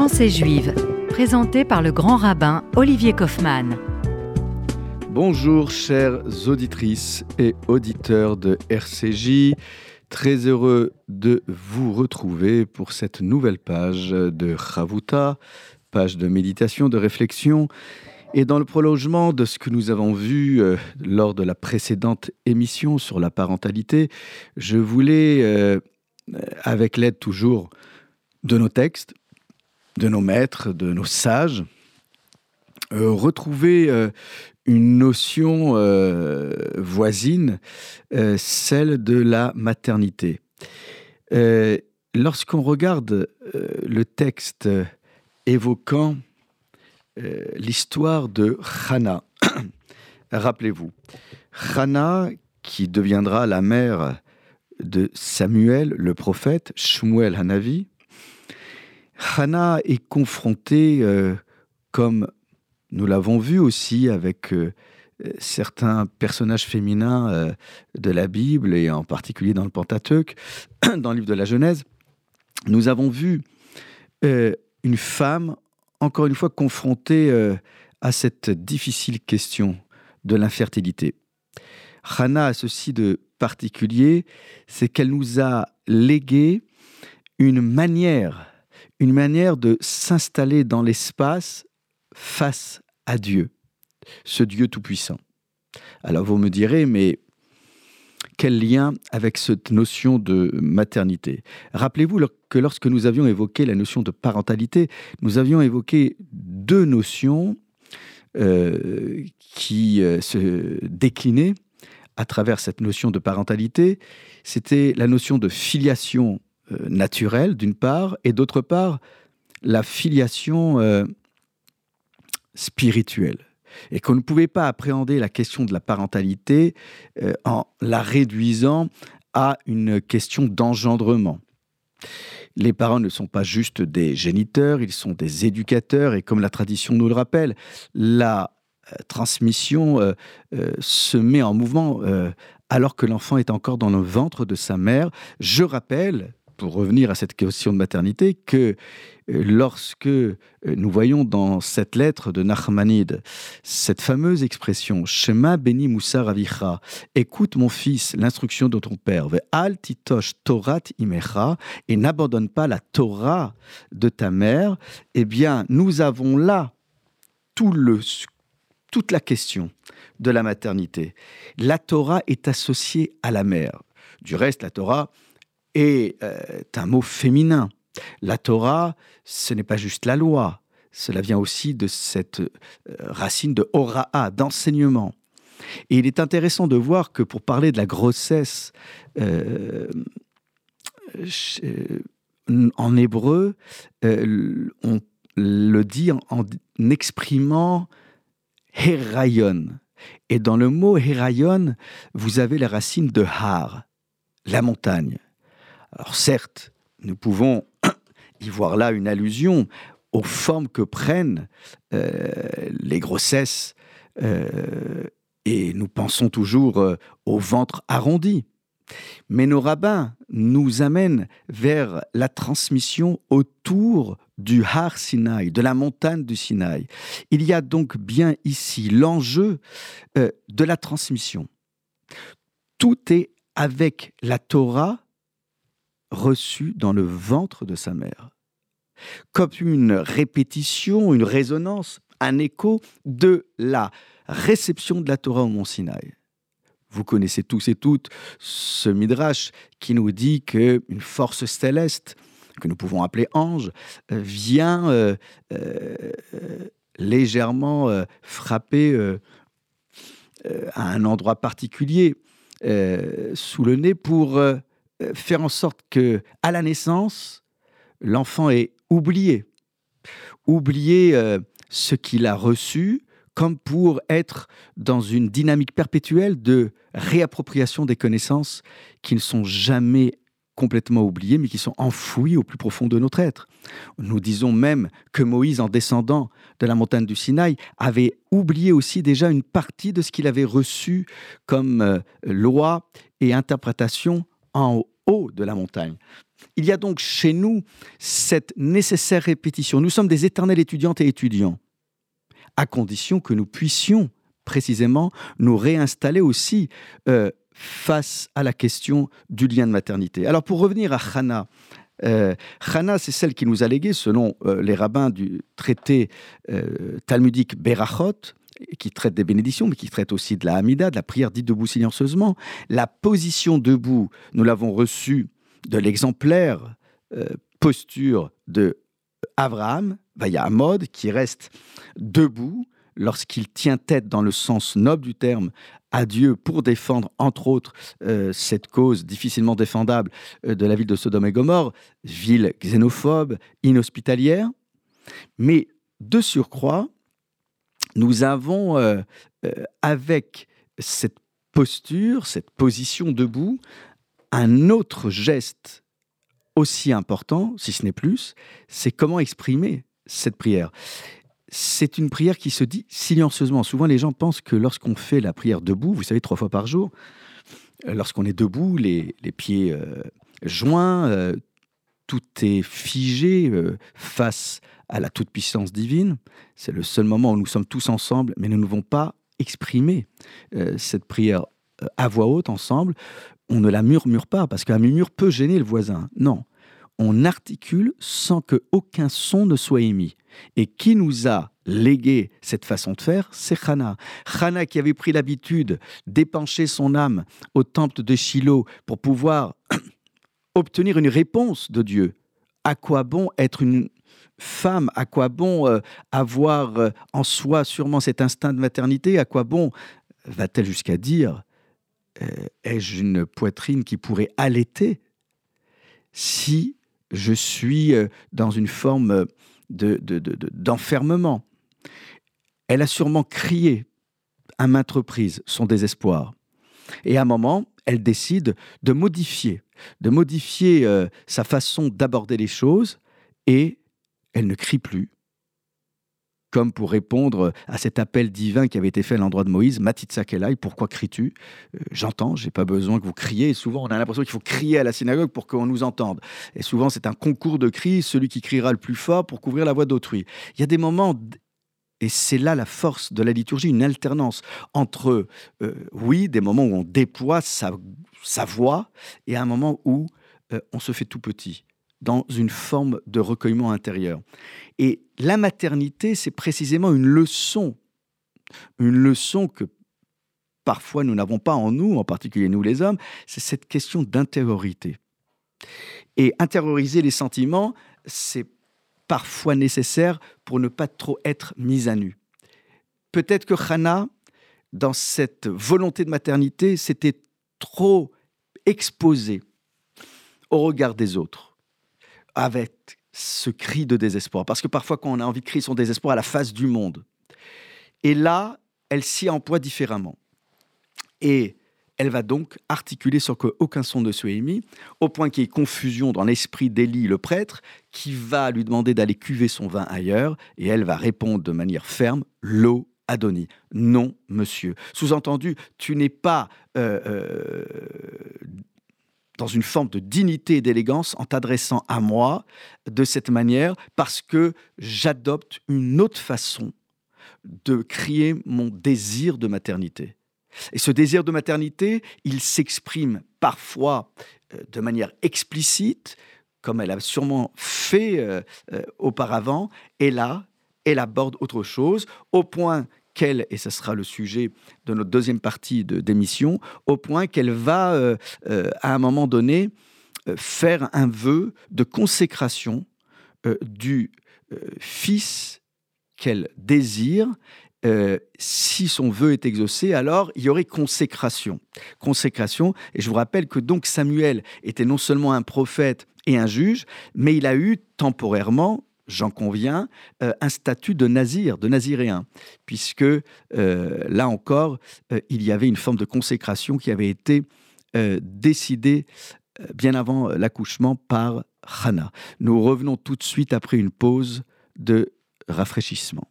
Pensée juive, présentée par le grand rabbin Olivier Kaufmann. Bonjour chères auditrices et auditeurs de RCJ. Très heureux de vous retrouver pour cette nouvelle page de Chavuta, page de méditation, de réflexion. Et dans le prolongement de ce que nous avons vu euh, lors de la précédente émission sur la parentalité, je voulais, euh, avec l'aide toujours de nos textes, de nos maîtres, de nos sages, euh, retrouver euh, une notion euh, voisine, celle de la maternité. Lorsqu'on regarde le texte évoquant l'histoire de Hannah, rappelez-vous, Hannah qui deviendra la mère de Samuel, le prophète, Shmuel Hanavi, Hannah est confrontée, euh, comme nous l'avons vu aussi avec euh, certains personnages féminins euh, de la Bible, et en particulier dans le Pentateuque, dans le livre de la Genèse, nous avons vu une femme, encore une fois, confrontée à cette difficile question de l'infertilité. Hannah a ceci de particulier, c'est qu'elle nous a légué une manière une manière de s'installer dans l'espace face à Dieu, ce Dieu tout-puissant. Alors vous me direz, mais quel lien avec cette notion de maternité? Rappelez-vous que lorsque nous avions évoqué la notion de parentalité, nous avions évoqué deux notions euh, qui euh, se déclinaient à travers cette notion de parentalité. C'était la notion de filiation naturelle, d'une part, et d'autre part, la filiation euh, spirituelle. Et qu'on ne pouvait pas appréhender la question de la parentalité euh, en la réduisant à une question d'engendrement. Les parents ne sont pas juste des géniteurs, ils sont des éducateurs, et comme la tradition nous le rappelle, la transmission se met en mouvement alors que l'enfant est encore dans le ventre de sa mère. Je rappelle pour revenir à cette question de maternité, que euh, lorsque euh, nous voyons dans cette lettre de Nachmanide cette fameuse expression Shema beni Moussa ravicha, écoute mon fils l'instruction de ton père, al titosh Torat imecha, et n'abandonne pas la Torah de ta mère, eh bien nous avons là tout le, toute la question de la maternité. La Torah est associée à la mère. Du reste, la Torah, est euh, un mot féminin. La Torah, ce n'est pas juste la loi, cela vient aussi de cette euh, racine de ora'a, d'enseignement. Et il est intéressant de voir que pour parler de la grossesse euh, en hébreu, on le dit en, en exprimant herayon. Et dans le mot herayon, vous avez la racine de har, la montagne. Alors certes, nous pouvons y voir là une allusion aux formes que prennent euh, les grossesses euh, et nous pensons toujours euh, au ventre arrondi. Mais nos rabbins nous amènent vers la transmission autour du Har Sinai, de la montagne du Sinaï. Il y a donc bien ici l'enjeu de la transmission. Tout est avec la Torah reçu dans le ventre de sa mère, comme une répétition, une résonance, un écho de la réception de la Torah au mont Sinaï. Vous connaissez tous et toutes ce midrash qui nous dit qu'une force céleste, que nous pouvons appeler ange, vient euh, euh, légèrement euh, frapper à un endroit particulier sous le nez pour faire en sorte que, à la naissance, l'enfant est oublié, oublié euh, ce qu'il a reçu, comme pour être dans une dynamique perpétuelle de réappropriation des connaissances qui ne sont jamais complètement oubliées, mais qui sont enfouies au plus profond de notre être. Nous disons même que Moïse, en descendant de la montagne du Sinaï, avait oublié aussi déjà une partie de ce qu'il avait reçu comme euh, loi et interprétation en haut de la montagne. Il y a donc chez nous cette nécessaire répétition. Nous sommes des éternels étudiantes et étudiants, à condition que nous puissions précisément nous réinstaller aussi euh, face à la question du lien de maternité. Alors pour revenir à Hana, euh, Hana, c'est celle qui nous a légué, selon euh, les rabbins du traité talmudique Berachot, qui traite des bénédictions, mais qui traite aussi de la Hamida, de la prière dite debout silencieusement. La position debout, nous l'avons reçue de l'exemplaire euh, posture de Abraham, Amod, qui reste debout lorsqu'il tient tête dans le sens noble du terme à Dieu pour défendre, entre autres, euh, cette cause difficilement défendable euh, de la ville de Sodome et Gomorre, ville xénophobe, inhospitalière. Mais de surcroît, nous avons, avec cette posture, cette position debout, un autre geste aussi important, si ce n'est plus, c'est comment exprimer cette prière. C'est une prière qui se dit silencieusement. Souvent, les gens pensent que lorsqu'on fait la prière debout, vous savez, trois fois par jour, euh, lorsqu'on est debout, les, pieds euh, joints, euh, tout est figé face à la toute-puissance divine. C'est le seul moment où nous sommes tous ensemble, mais nous ne pouvons pas exprimer cette prière à voix haute ensemble on ne la murmure pas, parce qu'un murmure peut gêner le voisin. Non, on articule sans que aucun son ne soit émis. Et qui nous a légué cette façon de faire? C'est Hana. Hana qui avait pris l'habitude d'épancher son âme au temple de Shiloh pour pouvoir obtenir une réponse de Dieu. À quoi bon être une femme À quoi bon euh, avoir euh, en soi sûrement cet instinct de maternité? À quoi bon va-t-elle jusqu'à dire euh, ai-je une poitrine qui pourrait allaiter si je suis euh, dans une forme d'enfermement? Elle a sûrement crié à maintes reprises son désespoir. Et à un moment, elle décide de modifier, de modifier euh, sa façon d'aborder les choses, et elle ne crie plus, comme pour répondre à cet appel divin qui avait été fait à l'endroit de Moïse, Matitzakelai, pourquoi cries-tu? Euh, J'entends, j'ai pas besoin que vous criez. souvent, on a l'impression qu'il faut crier à la synagogue pour qu'on nous entende. Et souvent, c'est un concours de cris, celui qui criera le plus fort pour couvrir la voix d'autrui. Il y a des moments, et c'est là la force de la liturgie, une alternance entre, euh, oui, des moments où on déploie sa, voix, et un moment où euh, on se fait tout petit dans une forme de recueillement intérieur. Et la maternité, c'est précisément une leçon, une leçon que parfois nous n'avons pas en nous, en particulier nous les hommes, c'est cette question d'intériorité. Et intérioriser les sentiments, c'est parfois nécessaire pour ne pas trop être mis à nu. Peut-être que Hannah, dans cette volonté de maternité, s'était trop exposée au regard des autres avec ce cri de désespoir. Parce que parfois, quand on a envie de crier son désespoir à la face du monde, et là, elle s'y emploie différemment. Et elle va donc articuler sans qu'aucun son ne soit émis, au point qu'il y ait confusion dans l'esprit d'Élie, le prêtre, qui va lui demander d'aller cuver son vin ailleurs, et elle va répondre de manière ferme L'eau Adoni. Non, monsieur. Sous-entendu, tu n'es pas euh, euh, dans une forme de dignité et d'élégance en t'adressant à moi de cette manière parce que j'adopte une autre façon de crier mon désir de maternité. Et ce désir de maternité, il s'exprime parfois euh, de manière explicite, comme elle a sûrement fait euh, euh, auparavant, et là, elle aborde autre chose, au point et ce sera le sujet de notre deuxième partie d'émission, au point qu'elle va, euh, euh, à un moment donné, euh, faire un vœu de consécration du fils qu'elle désire. si son vœu est exaucé, alors il y aurait consécration. Consécration, et je vous rappelle que donc Samuel était non seulement un prophète et un juge, mais il a eu temporairement j'en conviens, euh, un statut de nazir, de naziréen, puisque euh, là encore, euh, il y avait une forme de consécration qui avait été décidée bien avant l'accouchement par Hannah. Nous revenons tout de suite après une pause de rafraîchissement.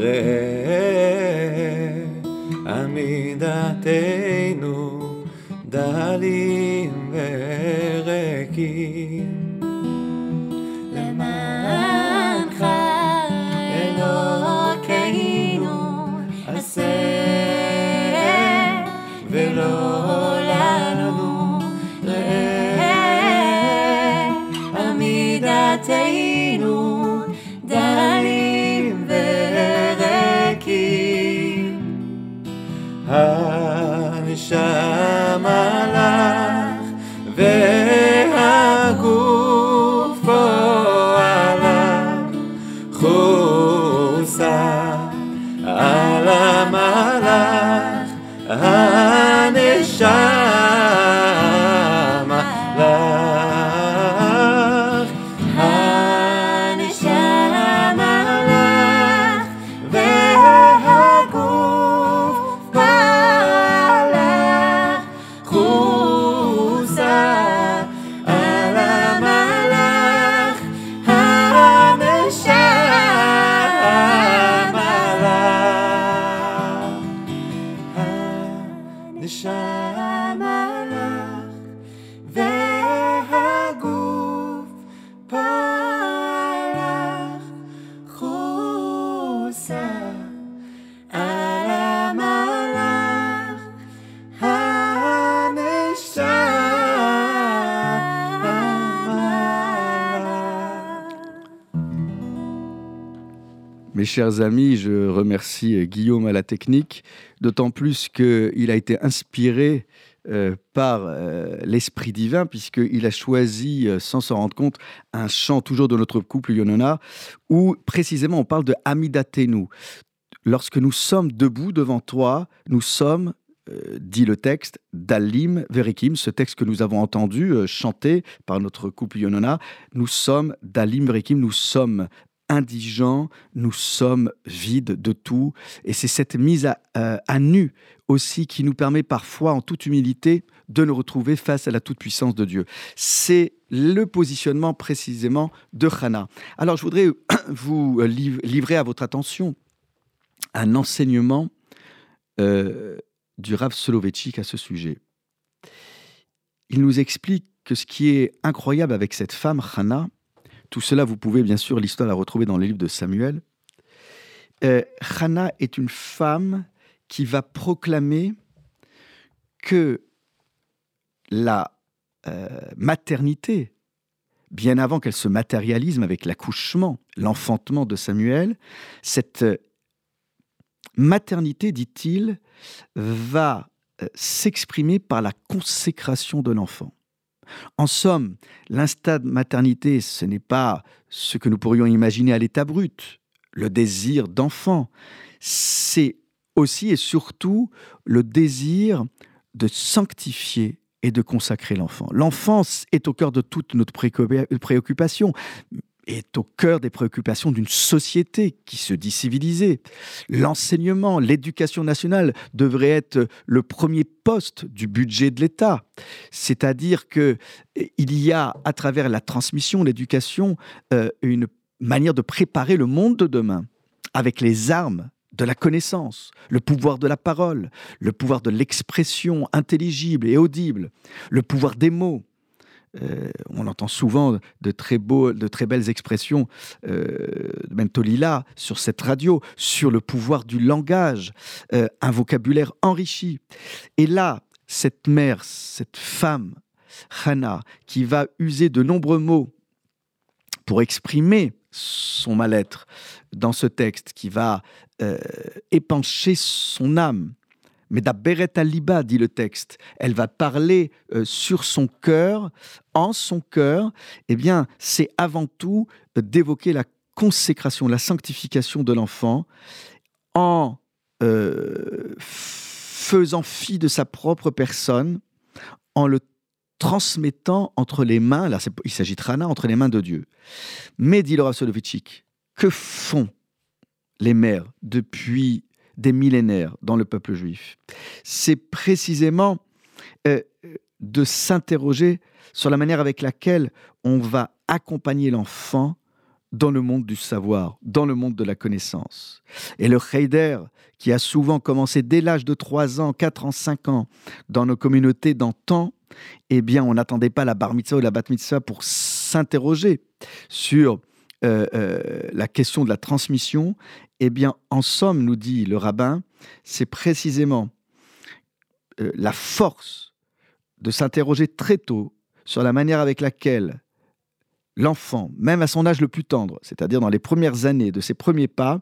ראה עמידתנו דלים וריקים Mes chers amis, je remercie euh, Guillaume à la technique, d'autant plus qu'il a été inspiré euh, par euh, l'Esprit divin, puisqu'il a choisi, sans s'en rendre compte, un chant toujours de notre couple Yonona, où précisément on parle de Amidatenu. Lorsque nous sommes debout devant toi, nous sommes, dit le texte, Dalim Verikim, ce texte que nous avons entendu euh, chanter par notre couple Yonona, nous sommes Dalim Verikim, nous sommes indigents, nous sommes vides de tout. Et c'est cette mise à, euh, à nu aussi qui nous permet parfois, en toute humilité, de nous retrouver face à la toute-puissance de Dieu. C'est le positionnement précisément de Hannah. Alors je voudrais vous liv- livrer à votre attention un enseignement euh, du Rav Soloveitchik à ce sujet. Il nous explique que ce qui est incroyable avec cette femme, Hannah, tout cela, vous pouvez bien sûr l'histoire la retrouver dans les livres de Samuel. Euh, Hannah est une femme qui va proclamer que la euh, maternité, bien avant qu'elle se matérialise avec l'accouchement, l'enfantement de Samuel, cette euh, maternité, dit-il, va euh, s'exprimer par la consécration de l'enfant. En somme, l'instinct de maternité, ce n'est pas ce que nous pourrions imaginer à l'état brut, le désir d'enfant. C'est aussi et surtout le désir de sanctifier et de consacrer l'enfant. L'enfance est au cœur de toute notre préoccupa- préoccupation, est au cœur des préoccupations d'une société qui se dit civilisée. L'enseignement, l'éducation nationale devrait être le premier poste du budget de l'État. C'est-à-dire que eh, il y a, à travers la transmission, l'éducation, euh, une manière de préparer le monde de demain avec les armes de la connaissance, le pouvoir de la parole, le pouvoir de l'expression intelligible et audible, le pouvoir des mots. Euh, on entend souvent de très, beaux, de très belles expressions, euh, même sur cette radio, sur le pouvoir du langage, euh, un vocabulaire enrichi. Et là, cette mère, cette femme, Hannah, qui va user de nombreux mots pour exprimer son mal-être dans ce texte, qui va euh, épancher son âme. Mais d'Aberet Aliba, dit le texte, elle va parler euh, sur son cœur, en son cœur, eh bien, c'est avant tout euh, d'évoquer la consécration, la sanctification de l'enfant en euh, faisant fi de sa propre personne, en le transmettant entre les mains, là il s'agit de Rana, entre les mains de Dieu. Mais, dit Laura Soloveitchik, que font les mères depuis des millénaires dans le peuple juif C'est précisément euh, de s'interroger sur la manière avec laquelle on va accompagner l'enfant dans le monde du savoir, dans le monde de la connaissance. Et le Heider, qui a souvent commencé dès l'âge de 3 ans, 4 ans, 5 ans, dans nos communautés d'antan, eh bien, on n'attendait pas la bar mitzvah ou la bat mitzvah pour s'interroger sur euh, euh, la question de la transmission. Eh bien, en somme, nous dit le rabbin, c'est précisément euh, la force de s'interroger très tôt sur la manière avec laquelle l'enfant, même à son âge le plus tendre, c'est-à-dire dans les premières années de ses premiers pas,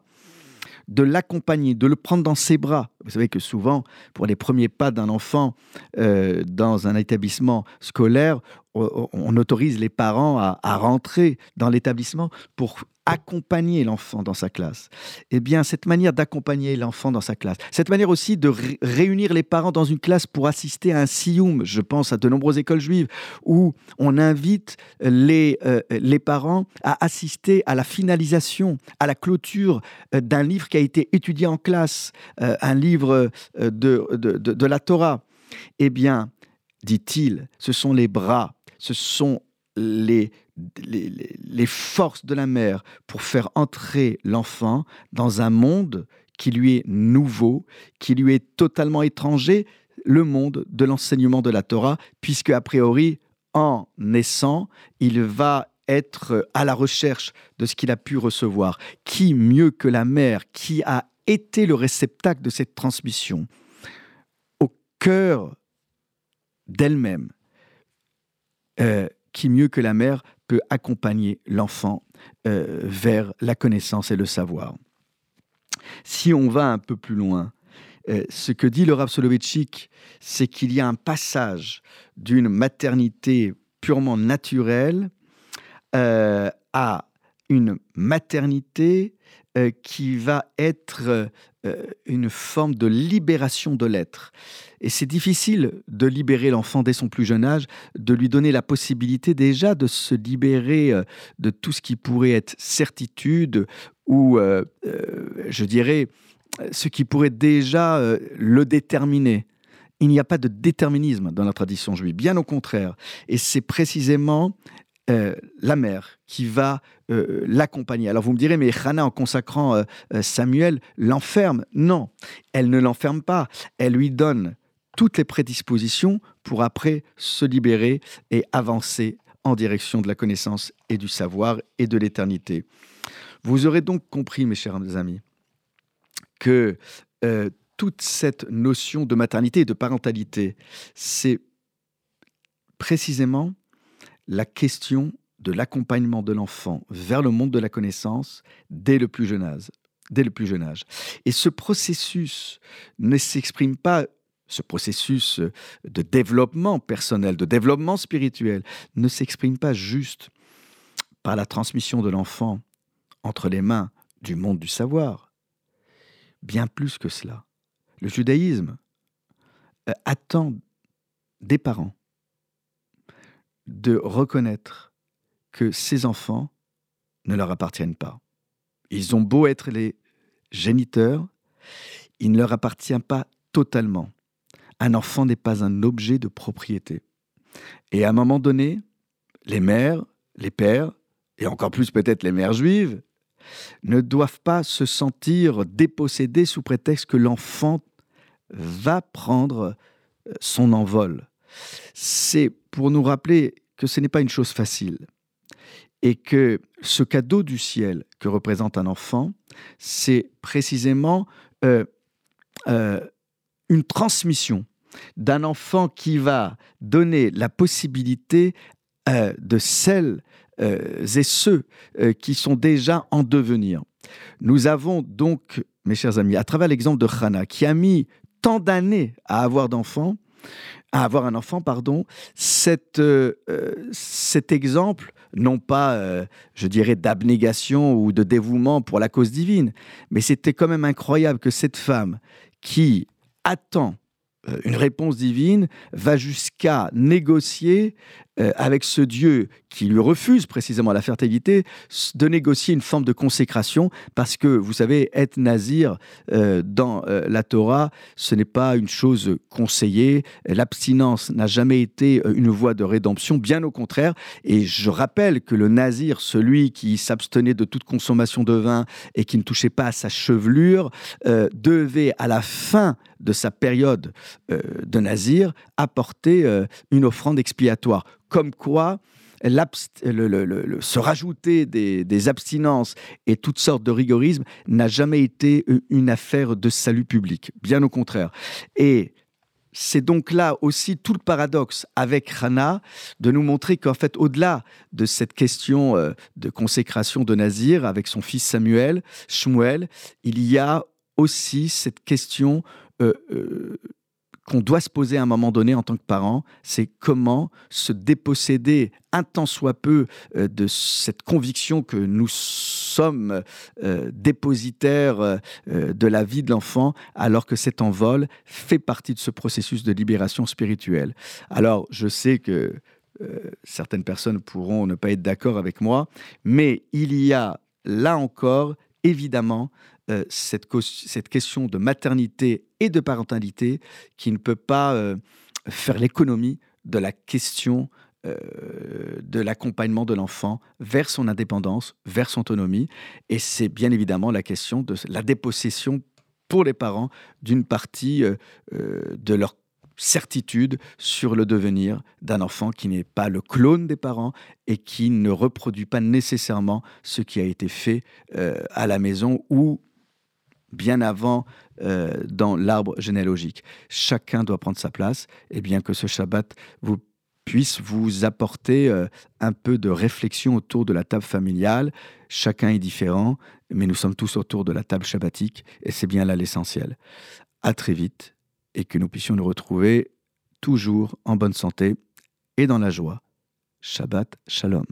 de l'accompagner, de le prendre dans ses bras. Vous savez que souvent, pour les premiers pas d'un enfant euh, dans un établissement scolaire, on, autorise les parents à, rentrer dans l'établissement pour accompagner l'enfant dans sa classe. Eh bien, cette manière d'accompagner l'enfant dans sa classe, cette manière aussi de réunir les parents dans une classe pour assister à un sioum, je pense à de nombreuses écoles juives, où on invite les, euh, parents à assister à la finalisation, à la clôture euh, d'un livre qui a été étudié en classe, un livre de, de, de, de la Torah. Eh bien, dit-il, ce sont les bras, ce sont les les, forces de la mère pour faire entrer l'enfant dans un monde qui lui est nouveau, qui lui est totalement étranger, le monde de l'enseignement de la Torah, puisque a priori, en naissant, il va être à la recherche de ce qu'il a pu recevoir. Qui mieux que la mère, qui a été le réceptacle de cette transmission, au cœur d'elle-même, euh, qui mieux que la mère peut accompagner l'enfant euh, vers la connaissance et le savoir. Si on va un peu plus loin, euh, ce que dit le Rav Soloveitchik, c'est qu'il y a un passage d'une maternité purement naturelle à une maternité qui va être une forme de libération de l'être. Et c'est difficile de libérer l'enfant dès son plus jeune âge, de lui donner la possibilité déjà de se libérer euh, de tout ce qui pourrait être certitude ou, euh, euh, je dirais, ce qui pourrait déjà le déterminer. Il n'y a pas de déterminisme dans la tradition juive, bien au contraire. Et c'est précisément la mère qui va l'accompagner. Alors vous me direz, mais Hannah, en consacrant Samuel, l'enferme? Non, elle ne l'enferme pas. Elle lui donne toutes les prédispositions pour après se libérer et avancer en direction de la connaissance et du savoir et de l'éternité. Vous aurez donc compris, mes chers amis, que euh, toute cette notion de maternité et de parentalité, c'est précisément la question de l'accompagnement de l'enfant vers le monde de la connaissance dès le plus jeune âge. Et ce processus ne s'exprime pas ce processus de développement personnel, de développement spirituel, ne s'exprime pas juste par la transmission de l'enfant entre les mains du monde du savoir. Bien plus que cela. Le judaïsme euh, attend des parents de reconnaître que ces enfants ne leur appartiennent pas. Ils ont beau être les géniteurs, il ne leur appartient pas totalement un enfant n'est pas un objet de propriété. Et à un moment donné, les mères, les pères, et encore plus peut-être les mères juives, ne doivent pas se sentir dépossédés sous prétexte que l'enfant va prendre euh, son envol. C'est pour nous rappeler que ce n'est pas une chose facile et que ce cadeau du ciel que représente un enfant, c'est précisément euh, euh, une transmission d'un enfant qui va donner la possibilité euh, de celles et ceux qui sont déjà en devenir. Nous avons donc, mes chers amis, à travers l'exemple de Hannah, qui a mis tant d'années à avoir d'enfants, à avoir un enfant, pardon, cet exemple, non pas, je dirais, d'abnégation ou de dévouement pour la cause divine, mais c'était quand même incroyable que cette femme qui attend euh, une réponse divine va jusqu'à négocier euh, avec ce Dieu qui lui refuse précisément la fertilité, de négocier une forme de consécration, parce que vous savez, être nazir euh, dans euh, la Torah, ce n'est pas une chose conseillée. L'abstinence n'a jamais été une voie de rédemption, bien au contraire. Et je rappelle que le nazir, celui qui s'abstenait de toute consommation de vin et qui ne touchait pas à sa chevelure, devait à la fin de sa période de nazir apporter une offrande expiatoire. Comme quoi, se rajouter des, abstinences et toutes sortes de rigorisme n'a jamais été une affaire de salut public, bien au contraire. Et c'est donc là aussi tout le paradoxe avec Rana de nous montrer qu'en fait, au-delà de cette question euh, de consécration de Nazir avec son fils Samuel, Shmuel, il y a aussi cette question euh, euh, qu'on doit se poser à un moment donné en tant que parent, c'est comment se déposséder un tant soit peu euh, de cette conviction que nous sommes euh, dépositaires euh, de la vie de l'enfant, alors que cet envol fait partie de ce processus de libération spirituelle. Alors, je sais que certaines personnes pourront ne pas être d'accord avec moi, mais il y a là encore, évidemment, euh, cette, cette, question de maternité et de parentalité qui ne peut pas euh, faire l'économie de la question euh, de l'accompagnement de l'enfant vers son indépendance, vers son autonomie. Et c'est bien évidemment la question de la dépossession pour les parents d'une partie de leur certitude sur le devenir d'un enfant qui n'est pas le clone des parents et qui ne reproduit pas nécessairement ce qui a été fait à la maison ou bien avant euh, dans l'arbre généalogique. Chacun doit prendre sa place et bien que ce Shabbat vous puisse vous apporter euh, un peu de réflexion autour de la table familiale. Chacun est différent, mais nous sommes tous autour de la table shabbatique et c'est bien là l'essentiel. À très vite et que nous puissions nous retrouver toujours en bonne santé et dans la joie. Shabbat Shalom.